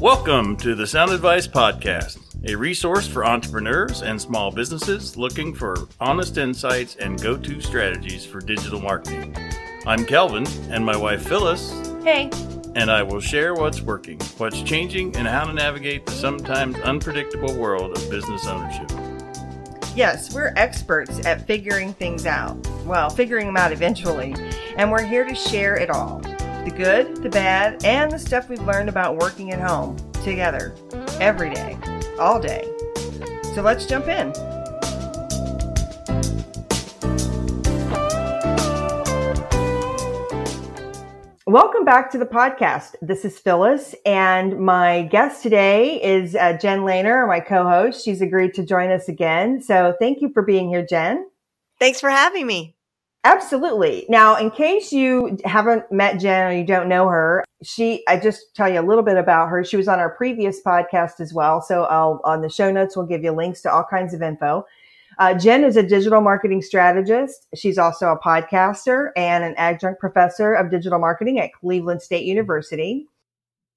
Welcome to the Sound Advice Podcast, a resource for entrepreneurs and small businesses looking for honest insights and go to strategies for digital marketing. I'm Kelvin, and my wife Phyllis. Hey. And I will share what's working, what's changing, and how to navigate the sometimes unpredictable world of business ownership. Yes, we're experts at figuring things out. Well, figuring them out eventually. And we're here to share it all the good, the bad, and the stuff we've learned about working at home together every day, all day. So let's jump in. Welcome back to the podcast. This is Phyllis, and my guest today is uh, Jen Lehner, my co host. She's agreed to join us again. So thank you for being here, Jen. Thanks for having me. Absolutely. Now, in case you haven't met Jen or you don't know her, she, I just tell you a little bit about her. She was on our previous podcast as well. So I'll, on the show notes, we'll give you links to all kinds of info. Uh, Jen is a digital marketing strategist. She's also a podcaster and an adjunct professor of digital marketing at Cleveland State University.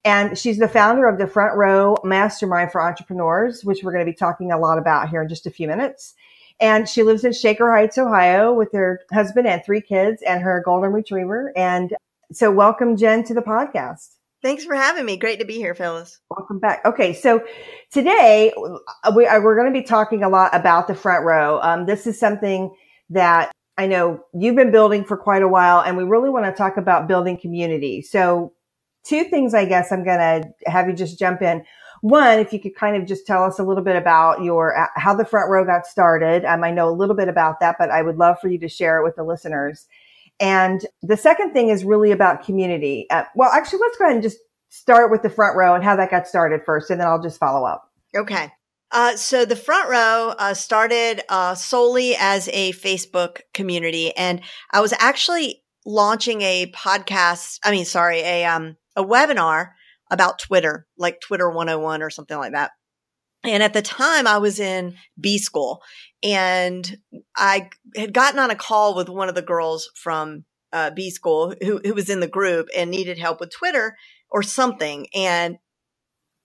And she's the founder of the Front Row Mastermind for Entrepreneurs, which we're going to be talking a lot about here in just a few minutes. And she lives in Shaker Heights, Ohio with her husband and three kids and her golden retriever. And so welcome, Jen, to the podcast. Thanks for having me. Great to be here, Phyllis. Welcome back. Okay, so today we, are going to be talking a lot about the front row. Um, this is something that I know you've been building for quite a while, and we really want to talk about building community. So, two things I guess I'm going to have you just jump in. One, if you could kind of just tell us a little bit about your uh, how the front row got started. Um, I know a little bit about that, but I would love for you to share it with the listeners. And the second thing is really about community. Uh, well, actually, let's go ahead and just start with the front row and how that got started first, and then I'll just follow up. Okay. Uh, so the front row uh, started uh, solely as a Facebook community, and I was actually launching a podcast. I mean, sorry, a um, a webinar about Twitter, like Twitter 101 or something like that. And at the time I was in B school and I had gotten on a call with one of the girls from uh, B school who, who was in the group and needed help with Twitter or something. And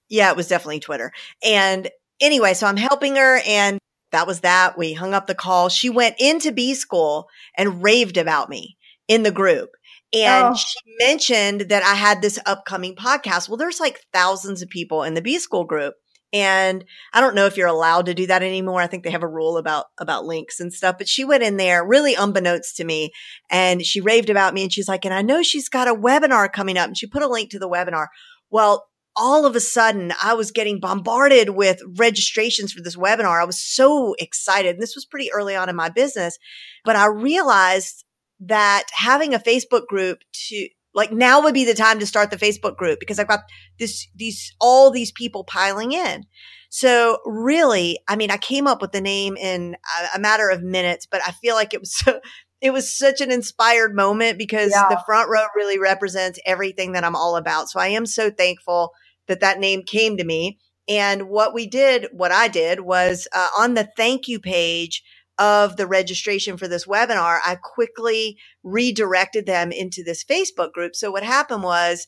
yeah, it was definitely Twitter. And anyway, so I'm helping her and that was that. We hung up the call. She went into B school and raved about me in the group. And oh. she mentioned that I had this upcoming podcast. Well, there's like thousands of people in the B school group. And I don't know if you're allowed to do that anymore. I think they have a rule about, about links and stuff, but she went in there really unbeknownst to me and she raved about me and she's like, and I know she's got a webinar coming up and she put a link to the webinar. Well, all of a sudden I was getting bombarded with registrations for this webinar. I was so excited. And this was pretty early on in my business, but I realized that having a Facebook group to like now would be the time to start the Facebook group because I've got this, these, all these people piling in. So really, I mean, I came up with the name in a, a matter of minutes, but I feel like it was so, it was such an inspired moment because yeah. the front row really represents everything that I'm all about. So I am so thankful that that name came to me. And what we did, what I did was uh, on the thank you page, of the registration for this webinar, I quickly redirected them into this Facebook group. So what happened was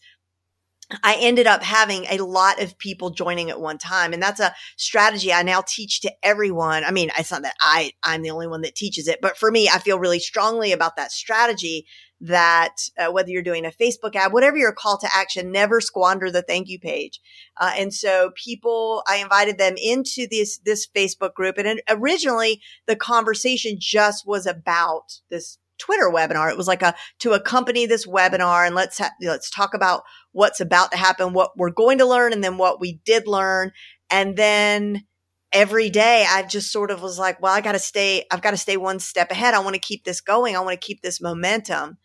I ended up having a lot of people joining at one time. And that's a strategy I now teach to everyone. I mean, it's not that I, I'm the only one that teaches it, but for me, I feel really strongly about that strategy that uh, whether you're doing a Facebook ad, whatever your call to action, never squander the thank you page. Uh, and so people, I invited them into this, this Facebook group. And originally the conversation just was about this Twitter webinar. It was like a, to accompany this webinar and let's, ha- let's talk about what's about to happen, what we're going to learn, and then what we did learn. And then, every day I just sort of was like, well, I got to stay, I've got to stay one step ahead. I want to keep this going. I want to keep this momentum.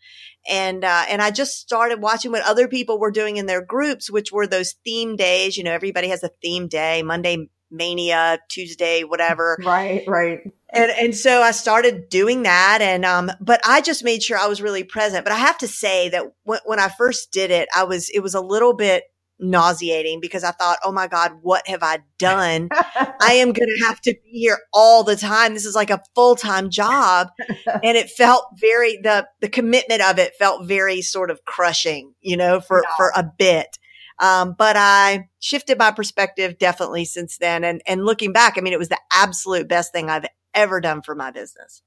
And, uh, and I just started watching what other people were doing in their groups, which were those theme days. You know, everybody has a theme day, Monday mania, Tuesday, whatever. Right, right. And, and so I started doing that. And, um, but I just made sure I was really present. But I have to say that when, when I first did it, I was, it was a little bit nauseating because I thought, oh my God, what have I done? I am going to have to be here all the time. This is like a full time job. and it felt very, the, the commitment of it felt very sort of crushing, you know, for, yeah. for a bit. Um, but I shifted my perspective definitely since then. And, and looking back, I mean, it was the absolute best thing I've ever done for my business.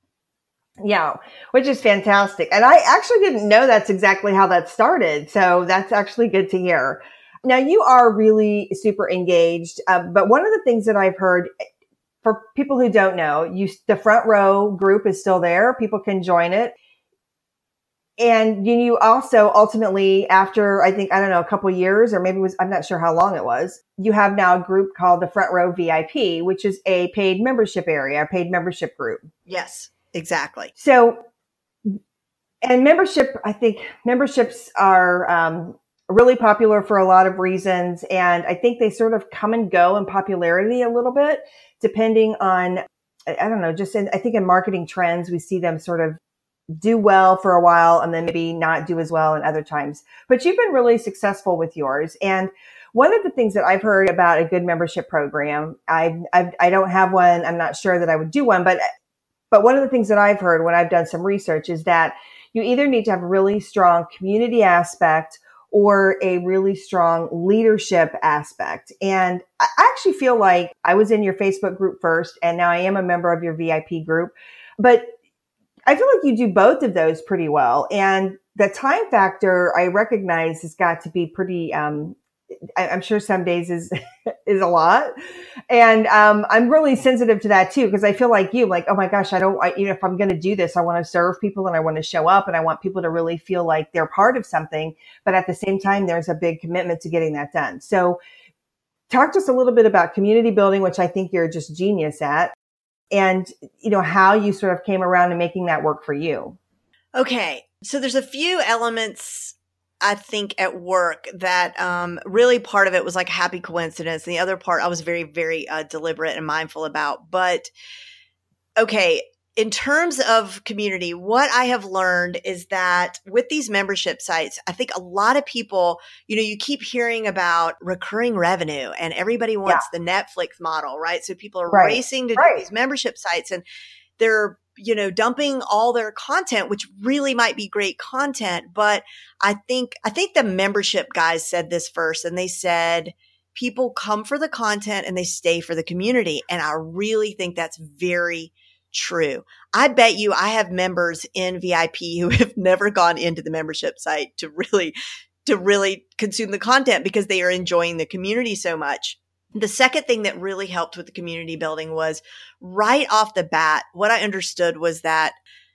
Yeah, which is fantastic. And I actually didn't know that's exactly how that started. So that's actually good to hear. Now you are really super engaged. Uh, but one of the things that I've heard for people who don't know, you, the front row group is still there. People can join it. And you also ultimately, after I think, I don't know, a couple years or maybe was, I'm not sure how long it was, you have now a group called the Front Row VIP, which is a paid membership area, a paid membership group. Yes. Exactly. So, and membership, I think memberships are um, really popular for a lot of reasons. And I think they sort of come and go in popularity a little bit, depending on, I don't know, just in, I think in marketing trends, we see them sort of do well for a while and then maybe not do as well in other times. But you've been really successful with yours. And one of the things that I've heard about a good membership program, I I don't have one. I'm not sure that I would do one, but but one of the things that I've heard when I've done some research is that you either need to have a really strong community aspect or a really strong leadership aspect. And I actually feel like I was in your Facebook group first, and now I am a member of your VIP group. But I feel like you do both of those pretty well. And the time factor I recognize has got to be pretty um, I, am sure some days is is a lot, and um, I'm really sensitive to that too because I feel like you, like oh my gosh, I don't, I, you know, if I'm going to do this, I want to serve people and I want to show up and I want people to really feel like they're part of something, but at the same time, there's a big commitment to getting that done. So, talk to us a little bit about community building, which I think you're just genius at, and you know how you sort of came around to making that work for you. Okay, so there's a few elements I think at work that um, really part of it was like a happy coincidence. And the other part I was very, very uh, deliberate and mindful about. But okay, in terms of community, what I have learned is that with these membership sites, I think a lot of people, you know, you keep hearing about recurring revenue and everybody wants yeah. the Netflix model, right? So people are right. racing to right. do these membership sites and they're you know, dumping all their content, which really might be great content. But I think, I think the membership guys said this first and they said, people come for the content and they stay for the community. And I really think that's very true. I bet you I have members in VIP who have never gone into the membership site to really, to really consume the content because they are enjoying the community so much. The second thing that really helped with the community building was right off the bat, what I understood was that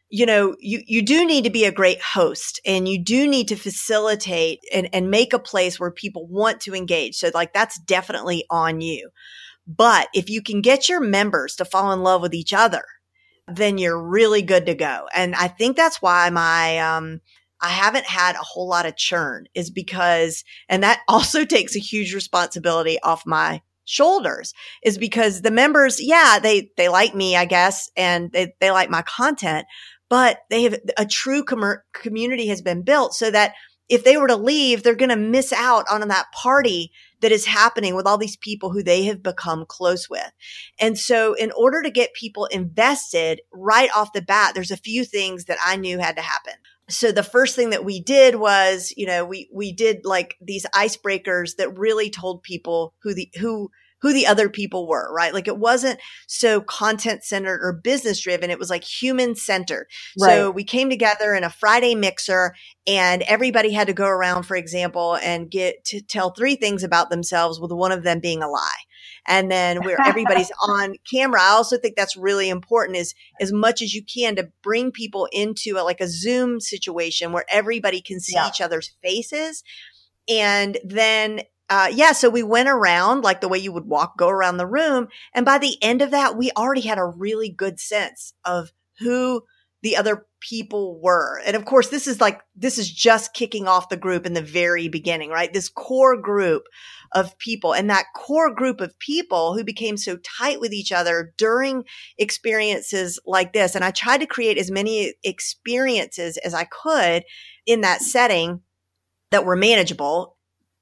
you know, you, you do need to be a great host and you do need to facilitate and, and make a place where people want to engage. So like that's definitely on you. But if you can get your members to fall in love with each other, then you're really good to go. And I think that's why my, um, I haven't had a whole lot of churn is because, and that also takes a huge responsibility off my shoulders is because the members, yeah, they, they like me, I guess, and they, they like my content, but they have a true com- community has been built so that if they were to leave, they're going to miss out on that party that is happening with all these people who they have become close with. And so in order to get people invested right off the bat, there's a few things that I knew had to happen so the first thing that we did was, you know, we, we did like these icebreakers that really told people who the, who, who the other people were, right? Like it wasn't so content centered or business driven. It was like human centered. Right. So we came together in a Friday mixer and everybody had to go around, for example, and get to tell three things about themselves with one of them being a lie and then where everybody's on camera. I also think that's really important is as much as you can to bring people into a, like a Zoom situation where everybody can see yeah. each other's faces. And then uh, yeah, so we went around like the way you would walk, go around the room. And by the end of that, we already had a really good sense of who the other people were. And of course, this is like, this is just kicking off the group in the very beginning, right? This core group of people and that core group of people who became so tight with each other during experiences like this. And I tried to create as many experiences as I could in that setting that were manageable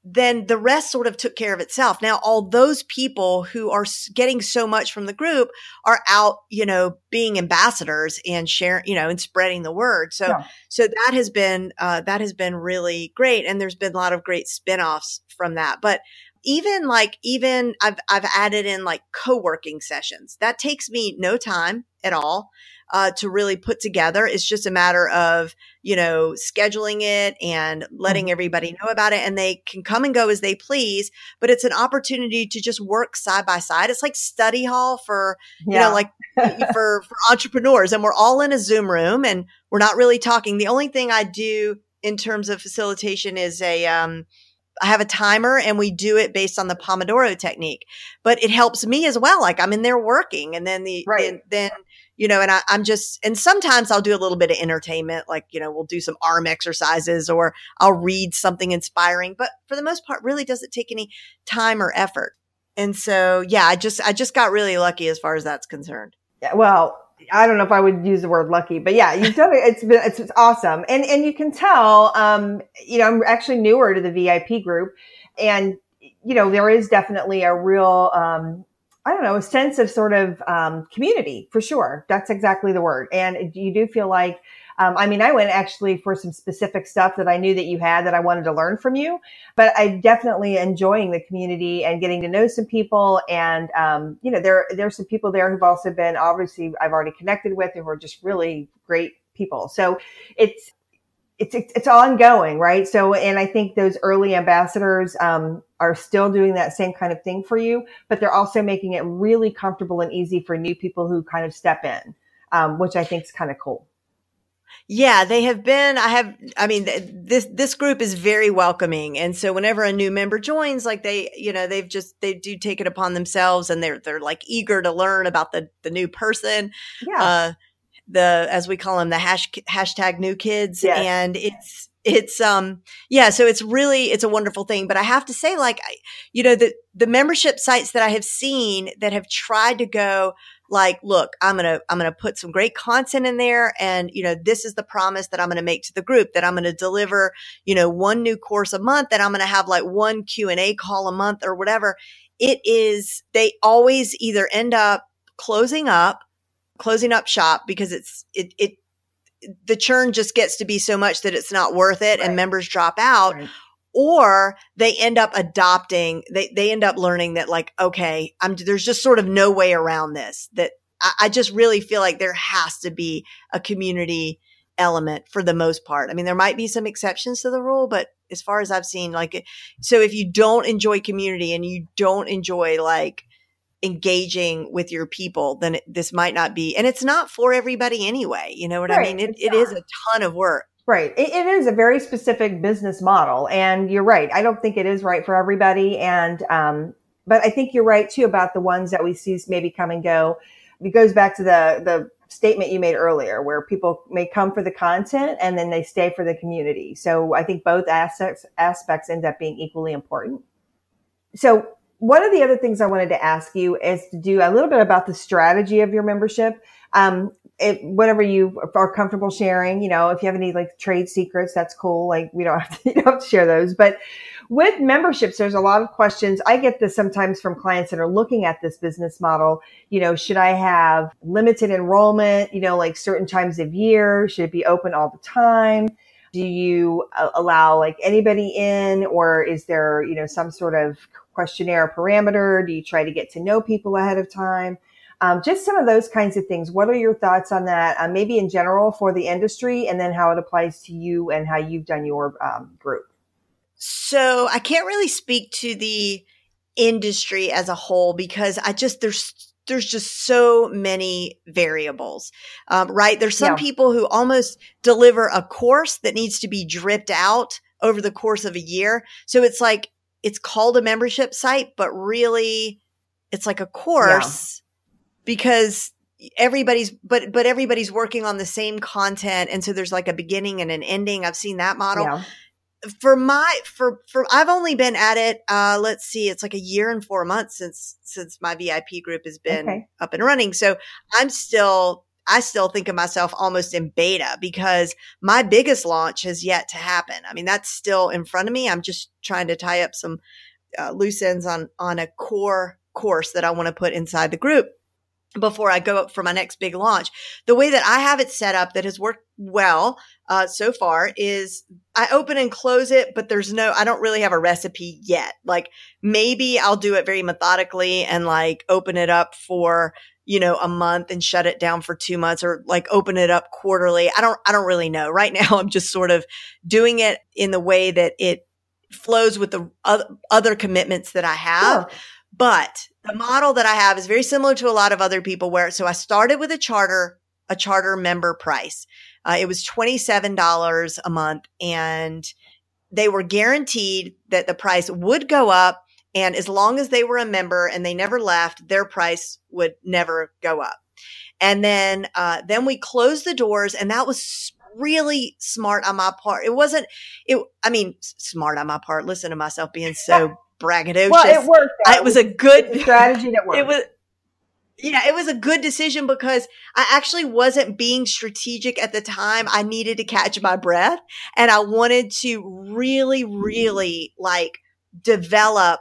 then the rest sort of took care of itself. Now, all those people who are getting so much from the group are out, you know, being ambassadors and sharing, you know, and spreading the word. So, yeah. so that has been, uh, that has been really great. And there's been a lot of great spinoffs from that. But even like, even I've, I've added in like co-working sessions. That takes me no time at all uh, to really put together. It's just a matter of, you know, scheduling it and letting mm-hmm. everybody know about it. And they can come and go as they please, but it's an opportunity to just work side by side. It's like study hall for, you yeah. know, like for, for entrepreneurs. And we're all in a Zoom room and we're not really talking. The only thing I do in terms of facilitation is a, um, I have a timer and we do it based on the Pomodoro technique, but it helps me as well. Like I'm in there working and then the, right. then, then you know, and I, am just, and sometimes I'll do a little bit of entertainment, like, you know, we'll do some arm exercises or I'll read something inspiring, but for the most part, really doesn't take any time or effort. And so, yeah, I just, I just got really lucky as far as that's concerned. Yeah, well, I don't know if I would use the word lucky, but yeah, you've done it. It's been, it's, it's awesome. And, and you can tell, um, you know, I'm actually newer to the VIP group and, you know, there is definitely a real, um, I don't know, a sense of sort of um, community for sure. That's exactly the word. And you do feel like, um, I mean, I went actually for some specific stuff that I knew that you had that I wanted to learn from you, but I definitely enjoying the community and getting to know some people. And, um, you know, there, there's some people there who've also been obviously I've already connected with who are just really great people. So it's, it's, it's ongoing, right? So, and I think those early ambassadors, um, are still doing that same kind of thing for you, but they're also making it really comfortable and easy for new people who kind of step in, um, which I think is kind of cool. Yeah, they have been. I have. I mean, this this group is very welcoming, and so whenever a new member joins, like they, you know, they've just they do take it upon themselves, and they're they're like eager to learn about the the new person. Yeah. Uh, the as we call them the hash, hashtag new kids, yes. and it's it's um yeah so it's really it's a wonderful thing. But i have to say like you know the the membership sites that i have seen that have tried to go like look i'm gonna i'm gonna put some great content in there and you know this is the promise that i'm gonna make to the group that i'm gonna deliver you know one new course a month that i'm gonna have like one q&a call a month or whatever. It is they always either end up closing up closing up shop because it's it it the churn just gets to be so much that it's not worth it right. and members drop out right. or they end up adopting they they end up learning that like okay i'm there's just sort of no way around this that I, I just really feel like there has to be a community element for the most part i mean there might be some exceptions to the rule but as far as i've seen like so if you don't enjoy community and you don't enjoy like engaging with your people, then it, this might not be, and it's not for everybody anyway. You know what right. I mean? It, it is a ton of work. Right. It, it is a very specific business model. And you're right. I don't think it is right for everybody. And, um, but I think you're right too about the ones that we see maybe come and go. It goes back to the, the statement you made earlier where people may come for the content and then they stay for the community. So I think both aspects, aspects end up being equally important. So one of the other things I wanted to ask you is to do a little bit about the strategy of your membership. Um, it, whatever you are comfortable sharing, you know, if you have any like trade secrets, that's cool. Like we don't have to, don't have to share those, but with memberships, there's a lot of questions. I get this sometimes from clients that are looking at this business model. You know, should I have limited enrollment, you know, like certain times of year? Should it be open all the time? Do you uh, allow like anybody in or is there, you know, some sort of questionnaire parameter? Do you try to get to know people ahead of time? Um, just some of those kinds of things. What are your thoughts on that? Uh, maybe in general for the industry, and then how it applies to you and how you've done your um, group. So I can't really speak to the industry as a whole because I just there's there's just so many variables, um, right? There's some yeah. people who almost deliver a course that needs to be dripped out over the course of a year. So it's like it's called a membership site, but really it's like a course yeah. because everybody's but but everybody's working on the same content and so there's like a beginning and an ending. I've seen that model. Yeah. For my for for I've only been at it uh let's see it's like a year and 4 months since since my VIP group has been okay. up and running. So I'm still I still think of myself almost in beta because my biggest launch has yet to happen. I mean, that's still in front of me. I'm just trying to tie up some uh, loose ends on on a core course that I want to put inside the group before I go up for my next big launch. The way that I have it set up that has worked well uh, so far is I open and close it, but there's no, I don't really have a recipe yet. Like maybe I'll do it very methodically and like open it up for, you know, a month and shut it down for two months or like open it up quarterly. I don't, I don't really know. Right now, I'm just sort of doing it in the way that it flows with the other commitments that I have. Sure. But the model that I have is very similar to a lot of other people where, so I started with a charter, a charter member price. Uh, it was $27 a month and they were guaranteed that the price would go up. And as long as they were a member and they never left, their price would never go up. And then, uh, then we closed the doors and that was really smart on my part. It wasn't, it, I mean, smart on my part. Listen to myself being so braggadocious. Well, it worked. It was a good strategy that worked. It was, yeah, it was a good decision because I actually wasn't being strategic at the time. I needed to catch my breath and I wanted to really, really like develop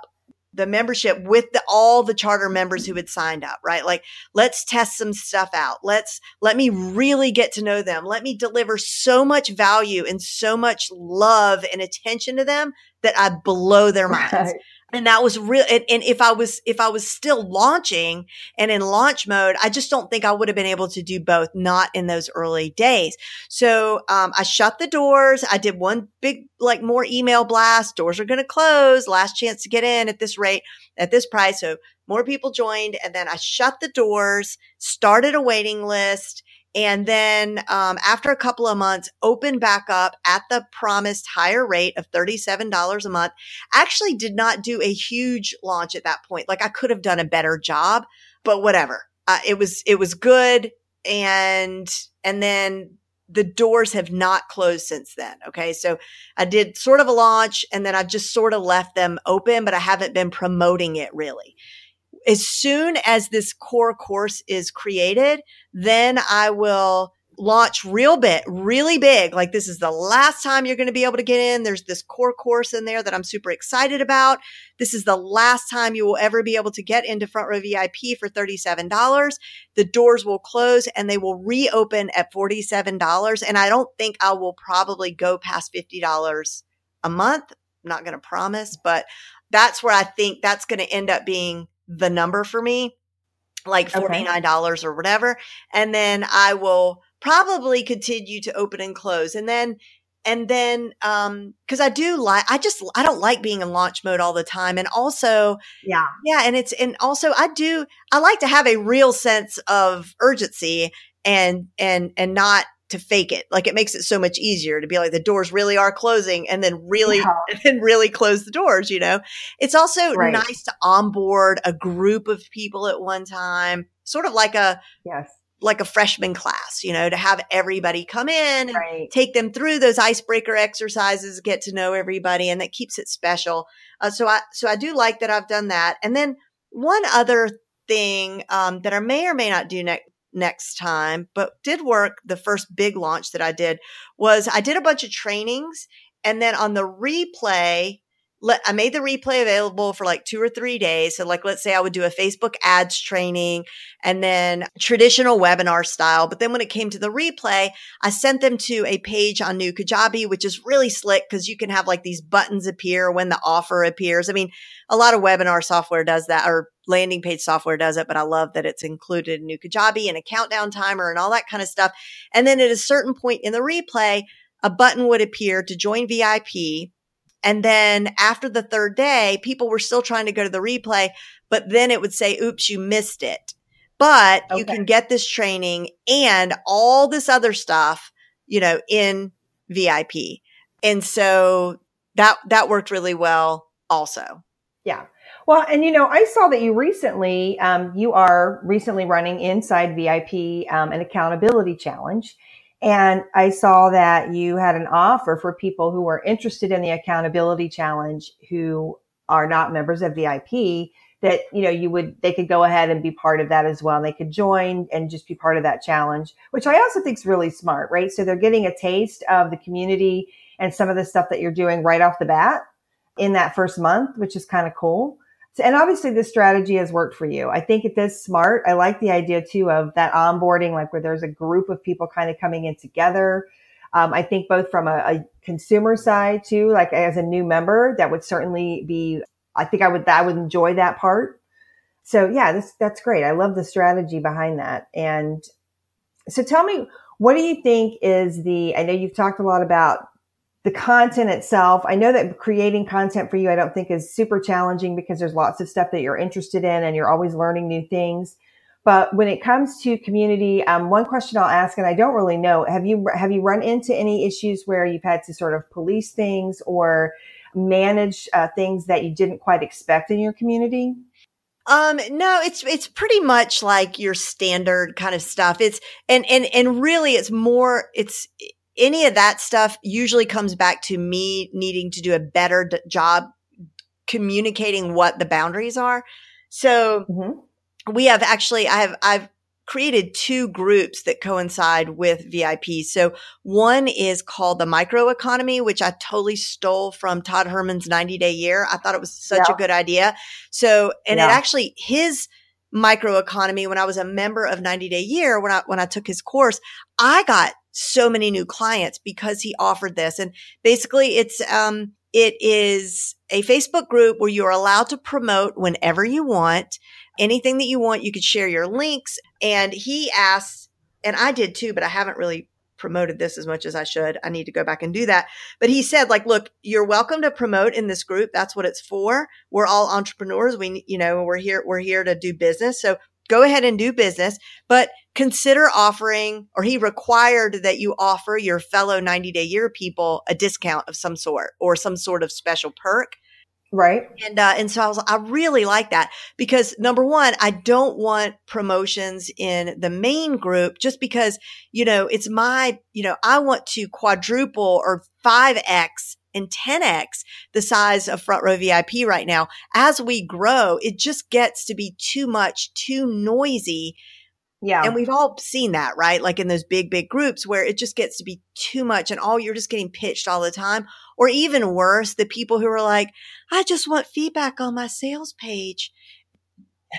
the membership with the, all the charter members who had signed up, right? Like, let's test some stuff out. Let's, let me really get to know them. Let me deliver so much value and so much love and attention to them that I blow their minds. Right and that was real and, and, if i was if i was still launching and in launch mode i just don't think i would have been able to do both not in those early days. So um, i shut the doors. I did one big like more email blast. Doors are going to close. Last chance to get in at this rate at this price. So more people joined and then i shut the doors started a waiting list and then um, after a couple of months opened back up at the promised higher rate of $37 a month actually did not do a huge launch at that point like i could have done a better job but whatever uh, it was it was good and and then the doors have not closed since then. Okay. So I did sort of a launch and then I've just sort of left them open, but I haven't been promoting it really as soon as this core course is created, then I will launch real bit, really big. Like this is the last time you're going to be able to get in. There's this core course in there that I'm super excited about. This is the last time you will ever be able to get into front row VIP for $37. The doors will close and they will reopen at $47. And I don't think I will probably go past $50 a month. I'm not going to promise, but that's where I think that's going to end up being the number for me, like $49 okay. or whatever. And then I will probably continue to open and close. And then, and then, um, cause I do like, I just, I don't like being in launch mode all the time. And also, yeah, yeah. And it's, and also I do, I like to have a real sense of urgency and, and, and not to fake it. Like it makes it so much easier to be like the doors really are closing and then really yeah. and then really close the doors, you know. It's also right. nice to onboard a group of people at one time, sort of like a yes. like a freshman class, you know, to have everybody come in and right. take them through those icebreaker exercises, get to know everybody and that keeps it special. Uh, so I so I do like that I've done that. And then one other thing um, that I may or may not do next next time, but did work. The first big launch that I did was I did a bunch of trainings and then on the replay, let, I made the replay available for like two or three days. So, like, let's say I would do a Facebook ads training and then traditional webinar style. But then when it came to the replay, I sent them to a page on New Kajabi, which is really slick because you can have like these buttons appear when the offer appears. I mean, a lot of webinar software does that or landing page software does it, but I love that it's included in New Kajabi and a countdown timer and all that kind of stuff. And then at a certain point in the replay, a button would appear to join VIP. And then after the third day, people were still trying to go to the replay, but then it would say, oops, you missed it. But okay. you can get this training and all this other stuff, you know, in VIP. And so that, that worked really well also. Yeah. Well, and you know, I saw that you recently, um, you are recently running inside VIP um, an accountability challenge. And I saw that you had an offer for people who are interested in the accountability challenge who are not members of VIP that you know you would they could go ahead and be part of that as well. And they could join and just be part of that challenge which i also think is really smart right? So they're getting a taste of the community and some of the stuff that you're doing right off the bat in that first month which is kind of cool so, and obviously this strategy has worked for you i think it is smart i like the idea too of that onboarding like where there's a group of people kind of coming in together um, I think both from a, a, consumer side too, like as a new member, that would certainly be I think I would I would enjoy that part. So yeah, this that's great. I love the strategy behind that. And so tell me, what do you think is the I know you've talked a lot about the content itself. I know that creating content for you I don't think is super challenging because there's lots of stuff that you're interested in and you're always learning new things. But when it comes to community, um, one question I'll ask, and I don't really know, have you have you run into any issues where you've had to sort of police things or manage uh, things that you didn't quite expect in your community? Um, no, it's, it's pretty much like your standard kind of stuff. It's, and, and, and really it's more, it's, any of that stuff usually comes back to me needing to do a better d- job communicating what the boundaries are. So mm-hmm. we have actually, I have, I've created two groups that coincide with VIP. So one is called the microeconomy, which I totally stole from Todd Herman's 90 day year. I thought it was such yeah. a good idea. So, and yeah. it actually, his microeconomy, when I was a member of 90 day year, when I, when I took his course, I got so many new clients because he offered this. And basically it's, um, it is a Facebook group where you are allowed to promote whenever you want anything that you want. You could share your links. And he asks, and I did too, but I haven't really promoted this as much as I should. I need to go back and do that. But he said, like, look, you're welcome to promote in this group. That's what it's for. We're all entrepreneurs. We, you know, we're here, we're here to do business. So go ahead and do business, but consider offering, or he required that you offer your fellow 90 day year people a discount of some sort or some sort of special perk. Right. And, uh, and so I was, I really like that because number one, I don't want promotions in the main group just because, you know, it's my, you know, I want to quadruple or 5X and 10X the size of front row VIP right now. As we grow, it just gets to be too much, too noisy. Yeah. And we've all seen that, right? Like in those big, big groups where it just gets to be too much and all you're just getting pitched all the time. Or even worse, the people who are like, I just want feedback on my sales page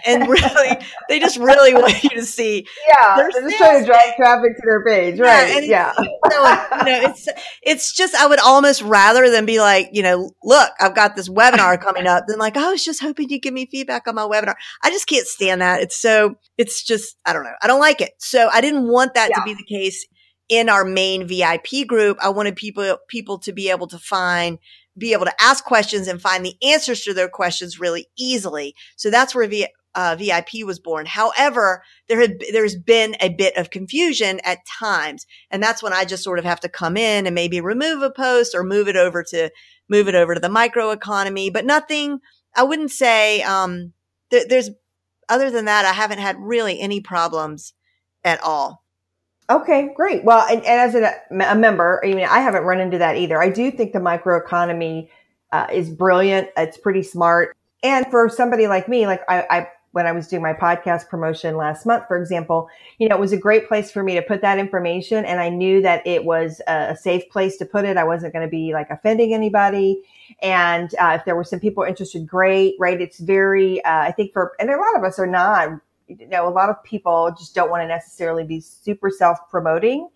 and really they just really want you to see yeah they're just trying to drive traffic to their page right yeah, yeah. you know it's it's just i would almost rather than be like you know look i've got this webinar coming up than like oh, i was just hoping you'd give me feedback on my webinar i just can't stand that it's so it's just i don't know i don't like it so i didn't want that yeah. to be the case in our main vip group i wanted people people to be able to find be able to ask questions and find the answers to their questions really easily. So that's where v, uh, VIP was born. However, there had, there's been a bit of confusion at times. And that's when I just sort of have to come in and maybe remove a post or move it over to, move it over to the micro economy, but nothing, I wouldn't say, um, th- there's, other than that, I haven't had really any problems at all. Okay, great. Well, and, and as a, a, member, I mean, I haven't run into that either. I do think the microeconomy uh, is brilliant. It's pretty smart. And for somebody like me, like I, I, when I was doing my podcast promotion last month, for example, you know, it was a great place for me to put that information. And I knew that it was a, safe place to put it. I wasn't going to be like offending anybody. And uh, if there were some people interested, great, right? It's very, uh, I think for, and a lot of us are not you know, a lot of people just don't want to necessarily be super self promoting.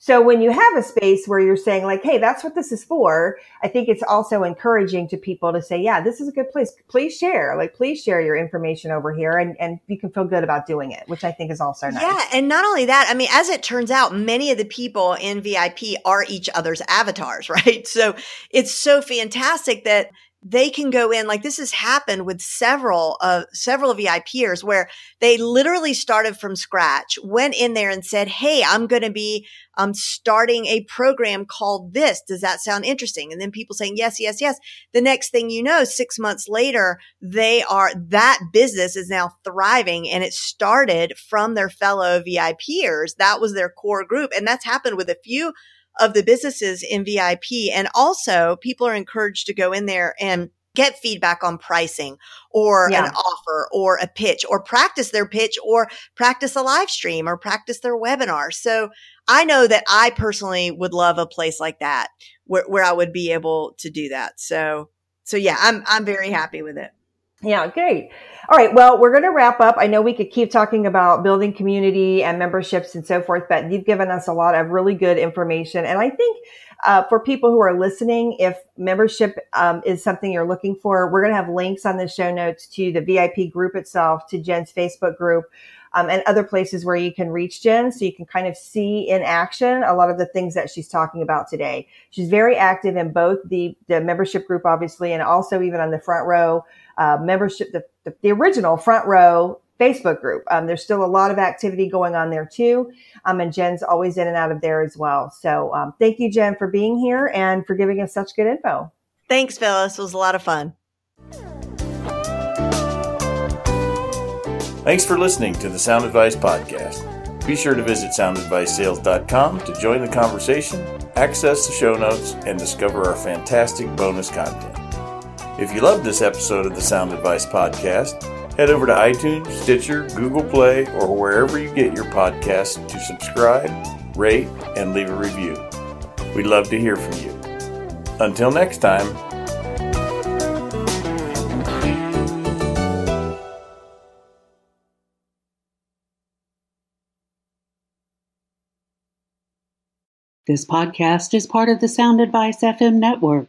So when you have a space where you're saying like, Hey, that's what this is for. I think it's also encouraging to people to say, yeah, this is a good place. Please share, like, please share your information over here and, and you can feel good about doing it, which I think is also nice. Yeah. And not only that, I mean, as it turns out, many of the people in VIP are each other's avatars, right? So it's so fantastic that they can go in like this has happened with several of uh, several VIPers where they literally started from scratch, went in there and said, Hey, I'm going to be, um, starting a program called this. Does that sound interesting? And then people saying, yes, yes, yes. The next thing you know, six months later, they are, that business is now thriving and it started from their fellow VIPers. That was their core group. And that's happened with a few of the businesses in VIP. And also people are encouraged to go in there and get feedback on pricing or Yeah. an offer or a pitch or practice their pitch or practice a live stream or practice their webinar. So I know that I personally would love a place like that where, where I would be able to do that. So, so yeah, I'm, I'm very happy with it. Yeah, great. All right. Well, we're going to wrap up. I know we could keep talking about building community and memberships and so forth, but you've given us a lot of really good information. And I think uh, for people who are listening, if membership um, is something you're looking for, we're going to have links on the show notes to the VIP group itself, to Jen's Facebook group. Um, and other places where you can reach Jen so you can kind of see in action a lot of the things that she's talking about today. She's very active in both the, the membership group, obviously, and also even on the front row uh, membership, the, the, the, original front row Facebook group. Um, there's still a lot of activity going on there too. Um, and Jen's always in and out of there as well. So um, thank you, Jen, for being here and for giving us such good info. Thanks, Phyllis. It was a lot of fun. Thanks for listening to the Sound Advice Podcast. Be sure to visit soundadvicesales.com to join the conversation, access the show notes, and discover our fantastic bonus content. If you loved this episode of the Sound Advice Podcast, head over to iTunes, Stitcher, Google Play, or wherever you get your podcasts to subscribe, rate, and leave a review. We'd love to hear from you. Until next time, This podcast is part of the Sound Advice FM network.